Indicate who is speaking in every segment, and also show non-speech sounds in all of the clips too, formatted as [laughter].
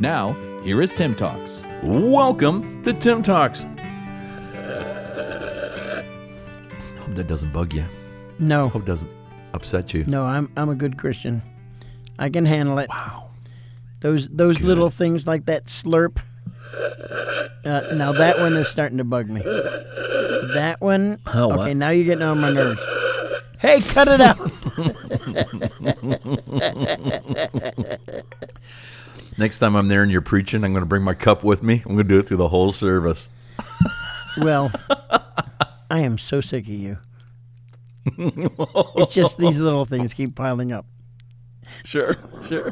Speaker 1: Now, here is TIIM Talks.
Speaker 2: Welcome to TIIM Talks. Hope that doesn't bug you.
Speaker 3: No,
Speaker 2: Hope it doesn't upset you.
Speaker 3: no, I'm I'm a good Christian. I can handle it.
Speaker 2: Wow.
Speaker 3: Those those little things like that slurp. Uh, now that one is starting to bug me. That one.
Speaker 2: Oh, what?
Speaker 3: okay, now you're getting on my nerves. Hey, cut it out. [laughs] [laughs]
Speaker 2: Next time I'm there and you're preaching, I'm going to bring my cup with me. I'm going to do it through the whole service. [laughs]
Speaker 3: well, I am so sick of you. it's just these little things keep piling up.
Speaker 2: Sure, sure.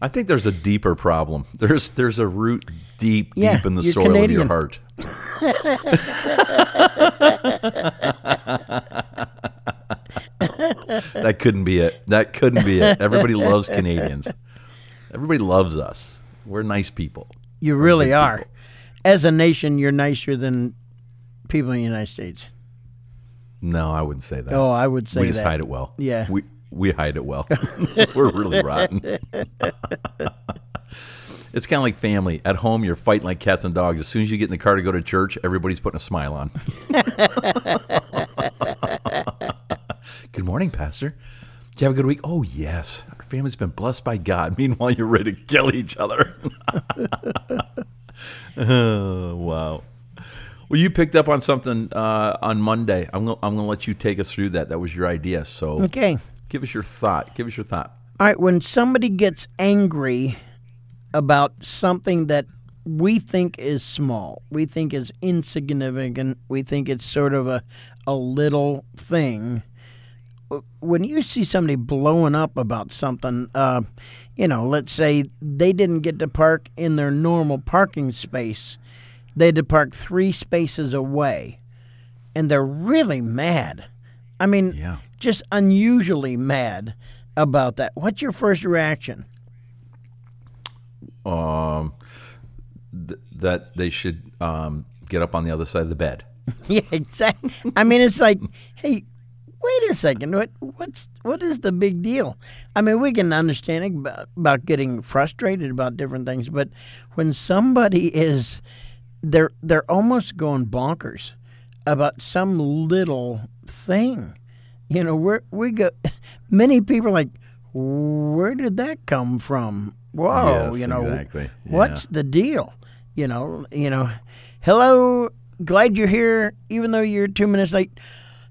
Speaker 2: I think there's a deeper problem. There's there's a root deep
Speaker 3: Yeah,
Speaker 2: deep in the soil of your heart. [laughs] [laughs] that couldn't be it. That couldn't be it. Everybody loves Canadians. Everybody loves us. We're nice people.
Speaker 3: You really are.
Speaker 2: people.
Speaker 3: As a nation, you're nicer than people in the United States.
Speaker 2: No, I wouldn't say that.
Speaker 3: Oh, I would say
Speaker 2: we just
Speaker 3: that.
Speaker 2: hide it well.
Speaker 3: Yeah.
Speaker 2: We we hide it well. [laughs] We're really rotten. [laughs] it's kind of like family. At home, you're fighting like cats and dogs. As soon as you get in the car to go to church, everybody's putting a smile on. [laughs] morning, Pastor. Did you have a good week? Oh, yes. Our family's been blessed by God. [laughs] Meanwhile, you're ready to kill each other. [laughs] oh, wow. Well, you picked up on something uh, on Monday. I'm going I'm to let you take us through that. That was your idea. So
Speaker 3: Okay.
Speaker 2: give us your thought. Give us your thought.
Speaker 3: All right, when somebody gets angry about something that we think is small, we think is insignificant, we think it's sort of a, a little thing. When you see somebody blowing up about something, uh, you know, let's say they didn't get to park in their normal parking space, they had to park three spaces away, and they're really mad. I mean,
Speaker 2: Yeah.
Speaker 3: just unusually mad about that. What's your first reaction?
Speaker 2: Um, th- that they should um, get up on the other side of the bed. [laughs]
Speaker 3: yeah, exactly. I mean, it's like, hey, wait a second. What what's what is the big deal? I mean, we can understand about, about getting frustrated about different things, but when somebody is they're they're almost going bonkers about some little thing. You know, where we go [laughs] many people are like where did that come from? Whoa,
Speaker 2: Yes,
Speaker 3: you know,
Speaker 2: exactly.
Speaker 3: what's the deal? You know, you know, hello, glad you're here, even though you're two minutes late.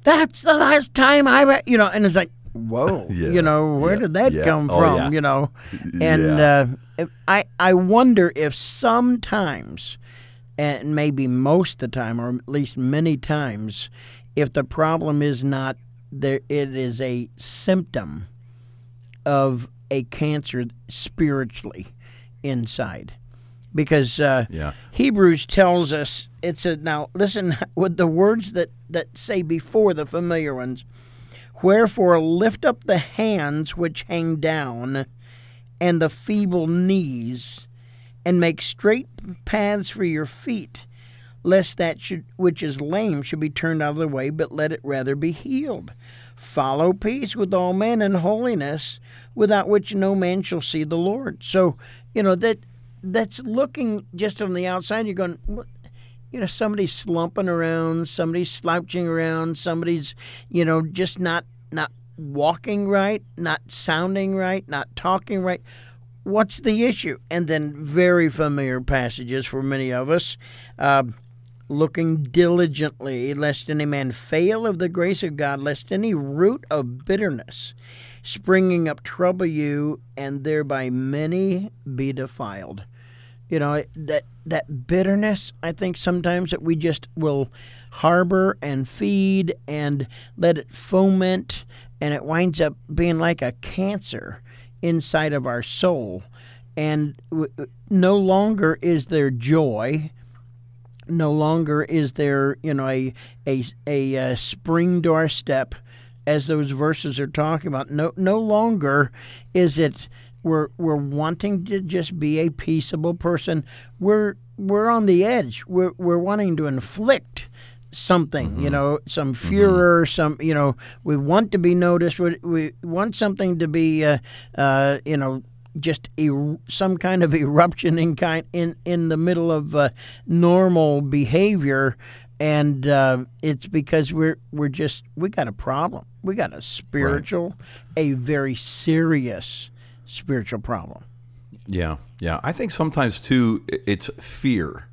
Speaker 3: That's the last time I, re-, you know, and it's like, whoa, [laughs]
Speaker 2: Yeah,
Speaker 3: you know, where
Speaker 2: yeah,
Speaker 3: did that
Speaker 2: yeah.
Speaker 3: come
Speaker 2: Oh,
Speaker 3: from? You know, and uh, I, I wonder if sometimes, and maybe most of the time, or at least many times, if the problem is not there, it is a symptom of a cancer spiritually inside. Because uh, hebrews tells us it's a now listen [laughs] with the words that that say before the familiar ones wherefore lift up the hands which hang down and the feeble knees and make straight paths for your feet lest that should, which is lame should be turned out of the way, but let it rather be healed. Follow peace with all men and holiness, without which no man shall see the Lord. So, you know that that's looking just on the outside. You're going? You know, somebody's slumping around, somebody's slouching around, somebody's, you know, just not not walking right, not sounding right, not talking right what's the issue? And then very familiar passages for many of us. Uh, looking diligently, lest any man fail of the grace of God, lest any root of bitterness springing up trouble you, and thereby many be defiled. You know that that bitterness. I think sometimes that we just will harbor and feed and let it foment, and it winds up being like a cancer inside of our soul. and no longer is there joy. No longer is there, you know, a a a, uh spring doorstep, as those verses are talking about. No, no longer is it we're we're wanting to just be a peaceable person. We're we're on the edge. We're we're wanting to inflict something, you know, some furor, some, you know, we want to be noticed. We, we want something to be, uh, uh, you know, just er- some kind of [laughs] eruption in kind in in the middle of uh, normal behavior, and uh, it's because we're we're just we got a problem. We got a spiritual, a very serious spiritual problem.
Speaker 2: Yeah, yeah. I think sometimes too, it's fear.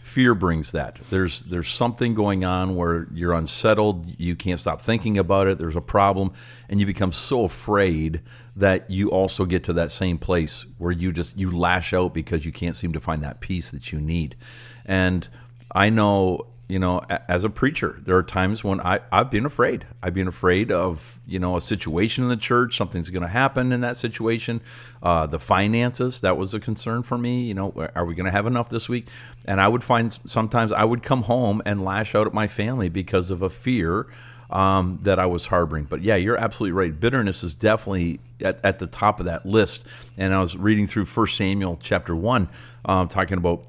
Speaker 2: Fear brings that. There's there's something going on where you're unsettled. You can't stop thinking about it. There's a problem, and you become so afraid that you also get to that same place where you just you lash out because you can't seem to find that peace that you need. And I know you know, as a preacher, there are times when I, I've been afraid. I've been afraid of, you know, a situation in the church, something's going to happen in that situation. Uh, the finances, that was a concern for me. You know, are we going to have enough this week? And I would find sometimes I would come home and lash out at my family because of a fear um, that I was harboring. But yeah, you're absolutely right. Bitterness is definitely at, at the top of that list. And I was reading through First Samuel chapter 1, um, talking about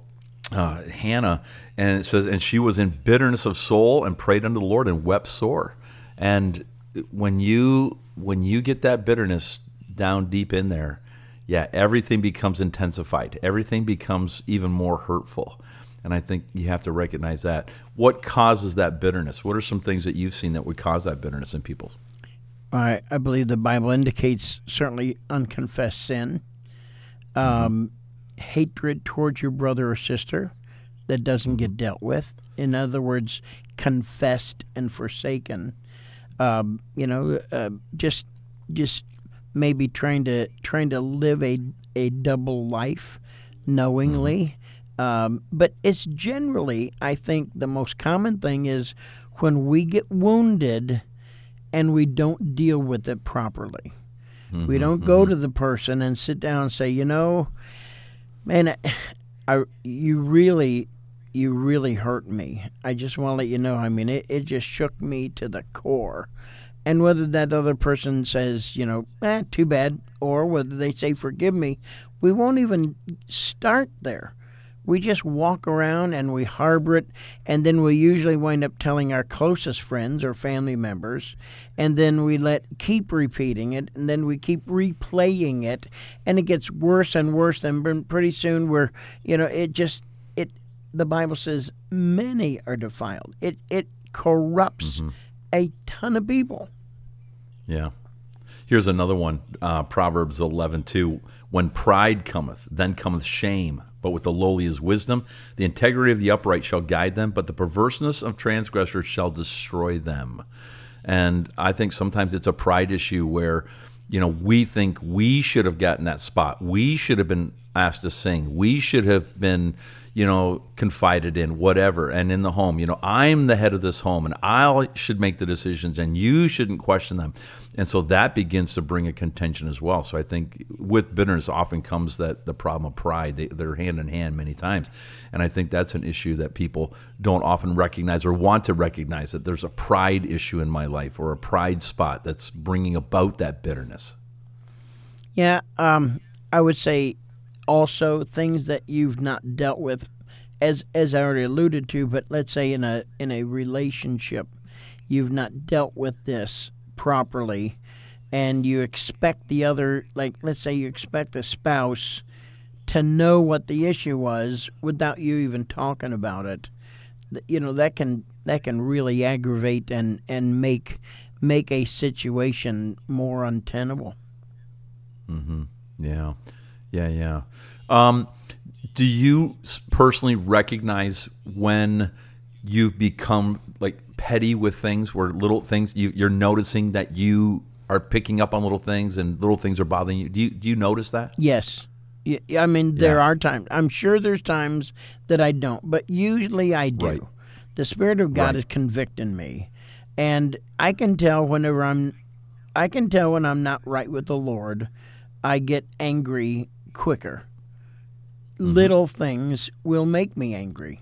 Speaker 2: uh, Hannah, and it says, and she was in bitterness of soul and prayed unto the Lord and wept sore. And when you when you get that bitterness down deep in there, yeah, everything becomes intensified. Everything becomes even more hurtful. And I think you have to recognize that. What causes that bitterness? What are some things that you've seen that would cause that bitterness in people?
Speaker 3: I, I believe the Bible indicates certainly unconfessed sin, um, hatred towards your brother or sister that doesn't get dealt with. In other words, confessed and forsaken. Um, you know, uh, just just maybe trying to trying to live a a double life knowingly. Um, but it's generally, I think, the most common thing is when we get wounded and we don't deal with it properly. we don't go to the person and sit down and say, you know, man, [sighs] I, you really, you really hurt me. I just want to let you know. I mean, it, it just shook me to the core. And whether that other person says, you know, eh, too bad, or whether they say, forgive me, we won't even start there. We just walk around and we harbor it, and then we usually wind up telling our closest friends or family members, and then we let keep repeating it, and then we keep replaying it, and it gets worse and worse. And pretty soon we're, you know, it just it. The Bible says many are defiled. It it corrupts a ton of people.
Speaker 2: Yeah. Here's another one uh, Proverbs 11 2. When pride cometh, then cometh shame, but with the lowly is wisdom. The integrity of the upright shall guide them, but the perverseness of transgressors shall destroy them. And I think sometimes it's a pride issue where, you know, we think we should have gotten that spot. We should have been asked to sing. We should have been, you know, confided in, whatever. And in the home, you know, I'm the head of this home and I should make the decisions and you shouldn't question them. And so that begins to bring a contention as well. So I think with bitterness often comes that the problem of pride. They, they're hand in hand many times. And I think that's an issue that people don't often recognize or want to recognize that there's a pride issue in my life or a pride spot that's bringing about that bitterness.
Speaker 3: Yeah, um, I would say also things that you've not dealt with, as as I already alluded to. But let's say in a in a relationship, you've not dealt with this properly, and you expect the other, like let's say you expect the spouse to know what the issue was without you even talking about it. You know that can that can really aggravate and and make make a situation more untenable.
Speaker 2: mhm Yeah, yeah, yeah. Um, do you personally recognize when you've become like petty with things, where little things you, you're noticing that you are picking up on little things and little things are bothering you? Do you do you notice that?
Speaker 3: Yes. I mean, there
Speaker 2: Yeah.
Speaker 3: are times. I'm sure there's times that I don't, but usually I do.
Speaker 2: Right.
Speaker 3: The Spirit of God
Speaker 2: Right.
Speaker 3: is convicting me, and I can tell whenever I'm, I can tell when I'm not right with the Lord. I get angry quicker. Mm-hmm. little things will make me angry.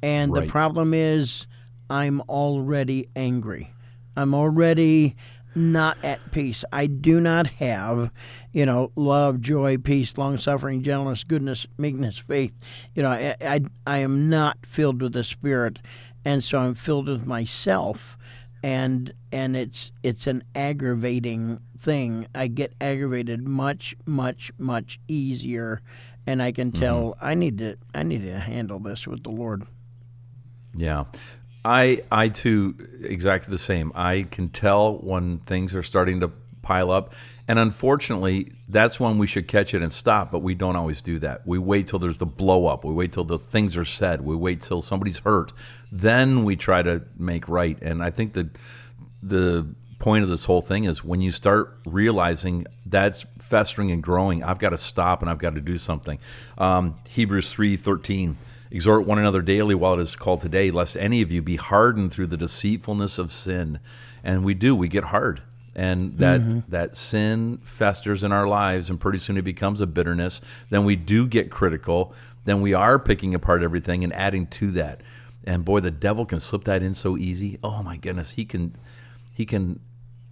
Speaker 3: And the problem is, I'm already angry. I'm already not at peace. I do not have, you know, love, joy, peace, long suffering, gentleness, goodness, meekness, faith. You know, I, I, I am not filled with the Spirit, and so I'm filled with myself, and and it's it's an aggravating thing. I get aggravated much, much, much easier, and I can tell mm-hmm. I need to I need to handle this with the Lord.
Speaker 2: Yeah. I I too exactly the same. I can tell when things are starting to pile up. And unfortunately, that's when we should catch it and stop, but we don't always do that. We wait till there's the blow up. We wait till the things are said. We wait till somebody's hurt. Then we try to make right. And I think that the point of this whole thing is when you start realizing that's festering and growing, I've got to stop and I've got to do something. Um, Hebrews three thirteen. Exhort one another daily while it is called today, lest any of you be hardened through the deceitfulness of sin. And we do, we get hard. And that that sin festers in our lives and pretty soon it becomes a bitterness. Then we do get critical. Then we are picking apart everything and adding to that. And boy, the devil can slip that in so easy. Oh my goodness, he can he can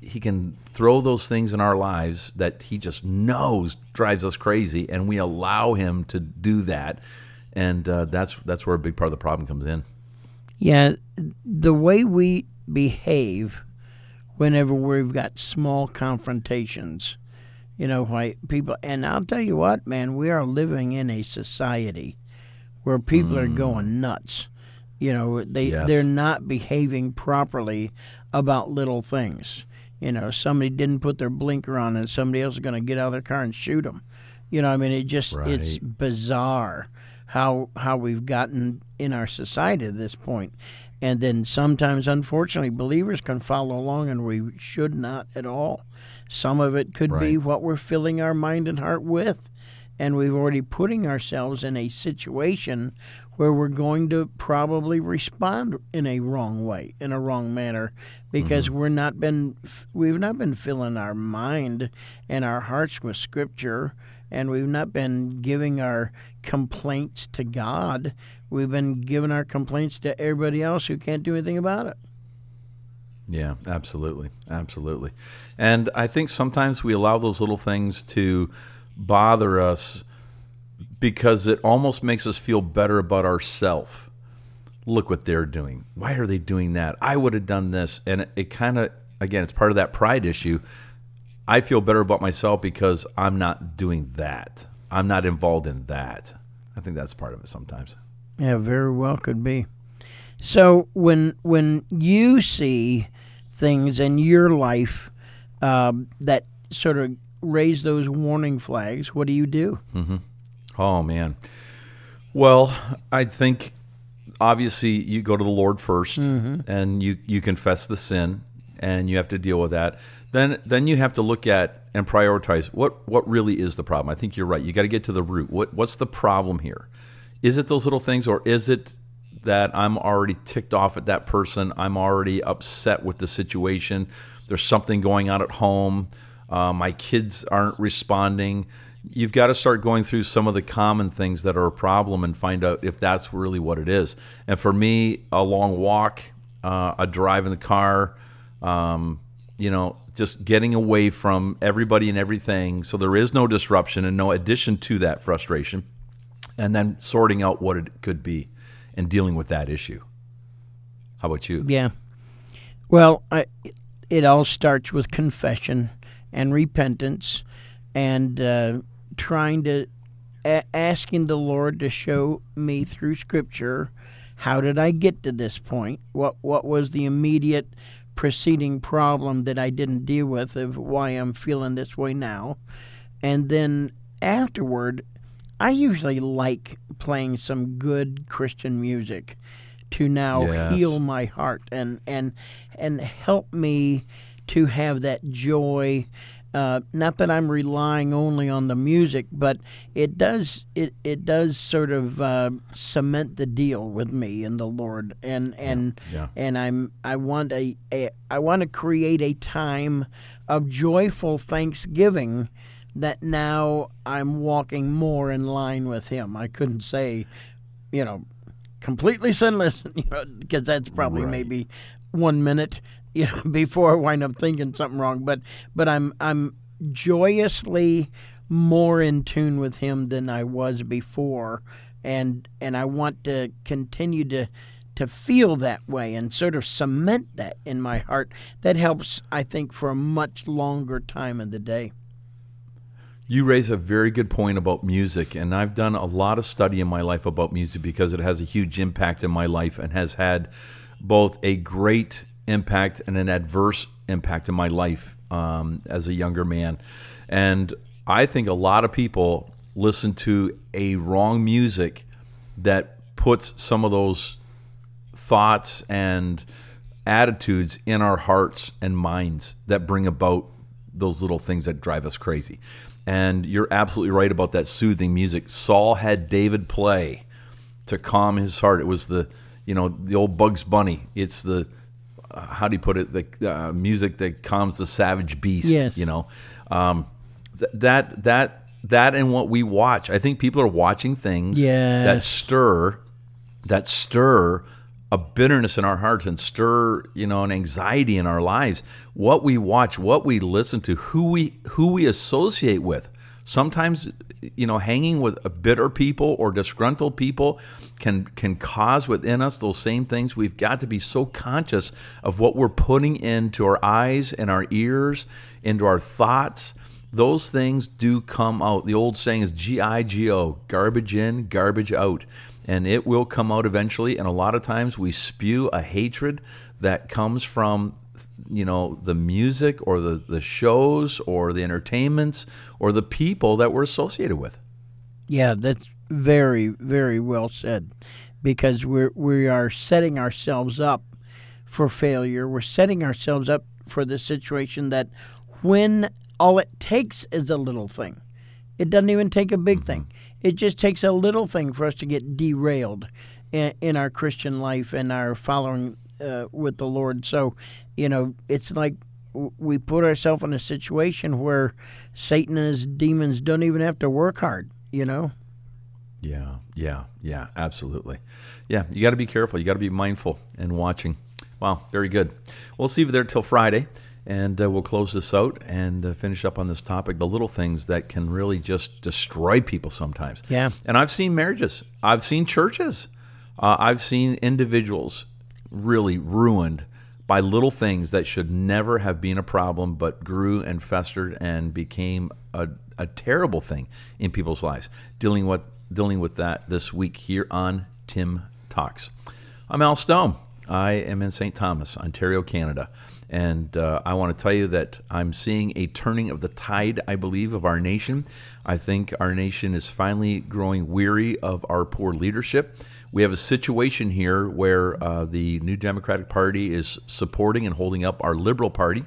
Speaker 2: he can throw those things in our lives that he just knows drives us crazy and we allow him to do that and uh, that's that's where a big part of the problem comes in
Speaker 3: Yeah, the way we behave whenever we've got small confrontations, you know, why people, and I'll tell you what, man, we are living in a society where people are mm. going nuts. You know, they
Speaker 2: Yes.
Speaker 3: they're not behaving properly about little things. You know, somebody didn't put their blinker on, and somebody else is going to get out of their car and shoot them. You know, I mean, it just it's bizarre how how we've gotten in our society at this point. And then sometimes, unfortunately, believers can follow along, and we should not at all. Some of it could be what we're filling our mind and heart with, and we've already putting ourselves in a situation where we're going to probably respond in a wrong way, in a wrong manner, because mm-hmm. we're not been we've not been filling our mind and our hearts with Scripture, and we've not been giving our complaints to God. We've been giving our complaints to everybody else who can't do anything about it.
Speaker 2: yeah absolutely absolutely and i think sometimes we allow those little things to bother us because it almost makes us feel better about ourselves look what they're doing. Why are they doing that? I would have done this. And it, it kind of, again, it's part of that pride issue. I feel better about myself because I'm not doing that. I'm not involved in that. I think that's part of it sometimes.
Speaker 3: Yeah, very well could be. So when when you see things in your life um, that sort of raise those warning flags, what do you do?
Speaker 2: Oh man. Well, I think obviously you go to the Lord 1st and you you confess the sin and you have to deal with that. Then then you have to look at and prioritize what what really is the problem. I think you're right. You got to get to the root. What what's the problem here? Is it those little things or is it that I'm already ticked off at that person? I'm already upset with the situation. There's something going on at home. Uh, my kids aren't responding. You've got to start going through some of the common things that are a problem and find out if that's really what it is. And for me, a long walk, uh, a drive in the car, um, you know, just getting away from everybody and everything so there is no disruption and no addition to that frustration, and then sorting out what it could be and dealing with that issue. How about you?
Speaker 3: Yeah. Well, I, it all starts with confession and repentance, and uh, trying to a- asking the Lord to show me through Scripture how did I get to this point? What what was the immediate preceding problem that I didn't deal with of why I'm feeling this way now? And then afterward, I usually like playing some good Christian music to now
Speaker 2: Yes.
Speaker 3: heal my heart and and and help me to have that joy. Uh, not that I'm relying only on the music, but it does it, it does sort of uh, cement the deal with me and the Lord, and and
Speaker 2: yeah.
Speaker 3: and I'm I want a, a I want to create a time of joyful thanksgiving that now I'm walking more in line with Him. I couldn't say, you know, completely sinless, [laughs] you know, because that's probably
Speaker 2: Right.
Speaker 3: maybe one minute, you know, [laughs] before I wind up thinking something wrong. But but I'm I'm joyously more in tune with Him than I was before, and and I want to continue to to feel that way and sort of cement that in my heart. That helps, I think, for a much longer time of the day.
Speaker 2: You raise a very good point about music, and I've done a lot of study in my life about music because it has a huge impact in my life and has had both a great impact and an adverse impact in my life um, as a younger man. And I think a lot of people listen to a wrong music that puts some of those thoughts and attitudes in our hearts and minds that bring about those little things that drive us crazy. And you're absolutely right about that soothing music. Saul had David play to calm his heart. It was the, you know, the old Bugs Bunny. It's the, uh, how do you put it? The uh, music that calms the savage beast.
Speaker 3: Yes.
Speaker 2: You know, um, th- that that that and what we watch. I think people are watching things that stir that stir a bitterness in our hearts and stir you know an anxiety in our lives what we watch what we listen to who we who we associate with sometimes you know hanging with bitter people or disgruntled people can can cause within us those same things we've got to be so conscious of what we're putting into our eyes and our ears into our thoughts those things do come out. The old saying is G I G O, garbage in, garbage out. And it will come out eventually. And a lot of times we spew a hatred that comes from, you know, the music or the, the shows or the entertainments or the people that we're associated with.
Speaker 3: Yeah, that's very, very well said. Because we're we are setting ourselves up for failure. We're setting ourselves up for the situation that when all it takes is a little thing. It doesn't even take a big mm-hmm. thing. It just takes a little thing for us to get derailed in, in our Christian life and our following uh, with the Lord. So, you know, it's like we put ourselves in a situation where Satan and his demons don't even have to work hard, you know?
Speaker 2: Yeah, yeah, yeah, absolutely. Yeah, you got to be careful. You got to be mindful and watching. Wow, very good. We'll see you there till Friday, and uh, we'll close this out and uh, finish up on this topic the little things that can really just destroy people sometimes.
Speaker 3: Yeah.
Speaker 2: And I've seen marriages, I've seen churches, uh, I've seen individuals really ruined by little things that should never have been a problem, but grew and festered and became a, a terrible thing in people's lives. Dealing with dealing with that this week here on TIIM Talks. I'm Al Stone. I am in St. Thomas, Ontario, Canada. And uh, I want to tell you that I'm seeing a turning of the tide, I believe, of our nation. I think our nation is finally growing weary of our poor leadership. We have a situation here where uh, the New Democratic Party is supporting and holding up our Liberal Party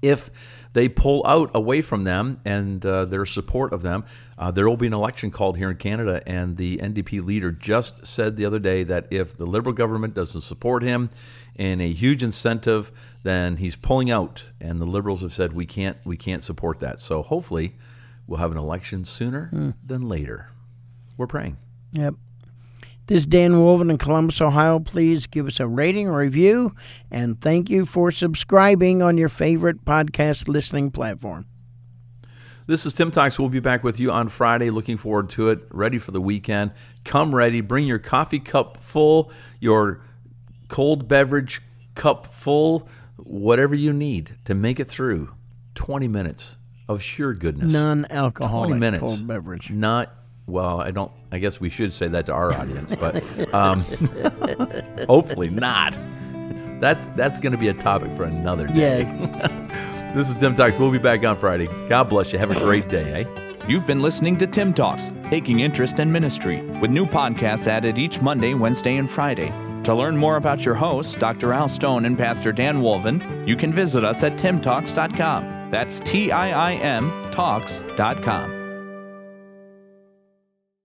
Speaker 2: if they pull out away from them and uh, their support of them, uh, there will be an election called here in Canada. And the NDP leader just said the other day that if the Liberal government doesn't support him in a huge incentive, then he's pulling out. And the Liberals have said we can't we can't support that. So hopefully, we'll have an election sooner than later. We're praying.
Speaker 3: Yep. This is Dan Wolven in Columbus, Ohio. Please give us a rating or review, and thank you for subscribing on your favorite podcast listening platform.
Speaker 2: This is TIIM Talks. We'll be back with you on Friday. Looking forward to it. Ready for the weekend. Come ready. Bring your coffee cup full, your cold beverage cup full, whatever you need to make it through 20 minutes of sheer goodness.
Speaker 3: Non-alcoholic
Speaker 2: 20 minutes.
Speaker 3: cold beverage.
Speaker 2: Not, well, I don't, I guess we should say that to our audience, but um, [laughs] hopefully not. That's, that's going to be a topic for another day.
Speaker 3: Yes. [laughs]
Speaker 2: This is TIIM Talks. We'll be back on Friday. God bless you. Have a great day, eh?
Speaker 1: You've been listening to TIIM Talks, taking interest in ministry, with new podcasts added each Monday, Wednesday, and Friday. To learn more about your hosts, Dr. Al Stone and Pastor Dan Wolven, you can visit us at tiimtalks.com. That's T I I M Talks.com.